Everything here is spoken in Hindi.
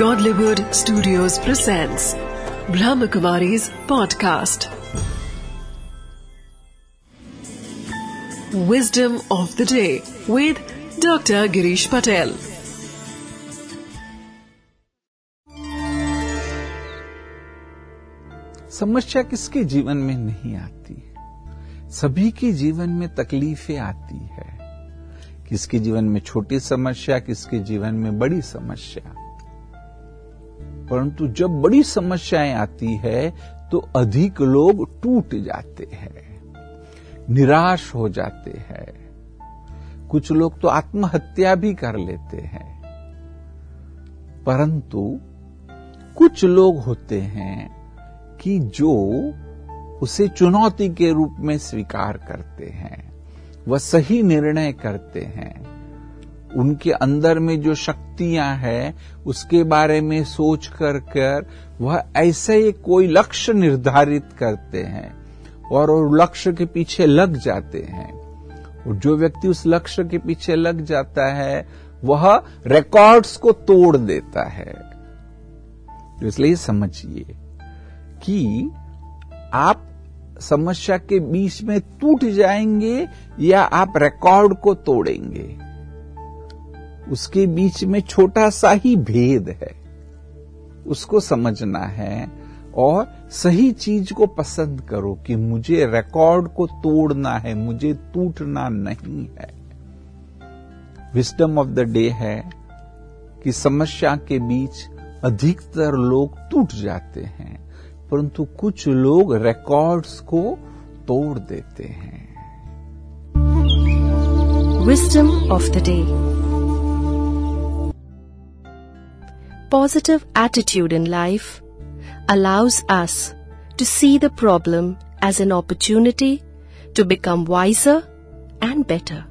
Godlywood Studios presents Brahmakumari's podcast. Wisdom of the day with Dr. Girish Patel. समस्या किसके जीवन में नहीं आती सभी के जीवन में तकलीफें आती है किसके जीवन में छोटी समस्या किसके जीवन में बड़ी समस्या परंतु जब बड़ी समस्याएँ आती है तो अधिक लोग टूट जाते हैं, निराश हो जाते हैं। कुछ लोग तो आत्महत्या भी कर लेते हैं। परंतु कुछ लोग होते हैं कि जो उसे चुनौती के रूप में स्वीकार करते हैं, वह सही निर्णय करते हैं। उनके अंदर में जो शक्तियाँ हैं, उसके बारे में सोच कर कर, वह ऐसे ही कोई लक्ष्य निर्धारित करते हैं और लक्ष्य के पीछे लग जाते हैं। और जो व्यक्ति उस लक्ष्य के पीछे लग जाता है, वह रिकॉर्ड्स को तोड़ देता है। तो इसलिए समझिए कि आप समस्या के बीच में टूट जाएँगे या आप रिकॉर्ड को तोड़ेंगे। उसके बीच में छोटा सा ही भेद है। उसको समझना है और सही चीज़ को पसंद करो कि मुझे रिकॉर्ड को तोड़ना है, मुझे टूटना नहीं है। विस्डम ऑफ़ द डे है कि समस्या के बीच अधिकतर लोग टूट जाते हैं, परंतु कुछ लोग रिकॉर्ड्स को तोड़ देते हैं। Wisdom of the day. Positive attitude in life allows us to see the problem as an opportunity to become wiser and better.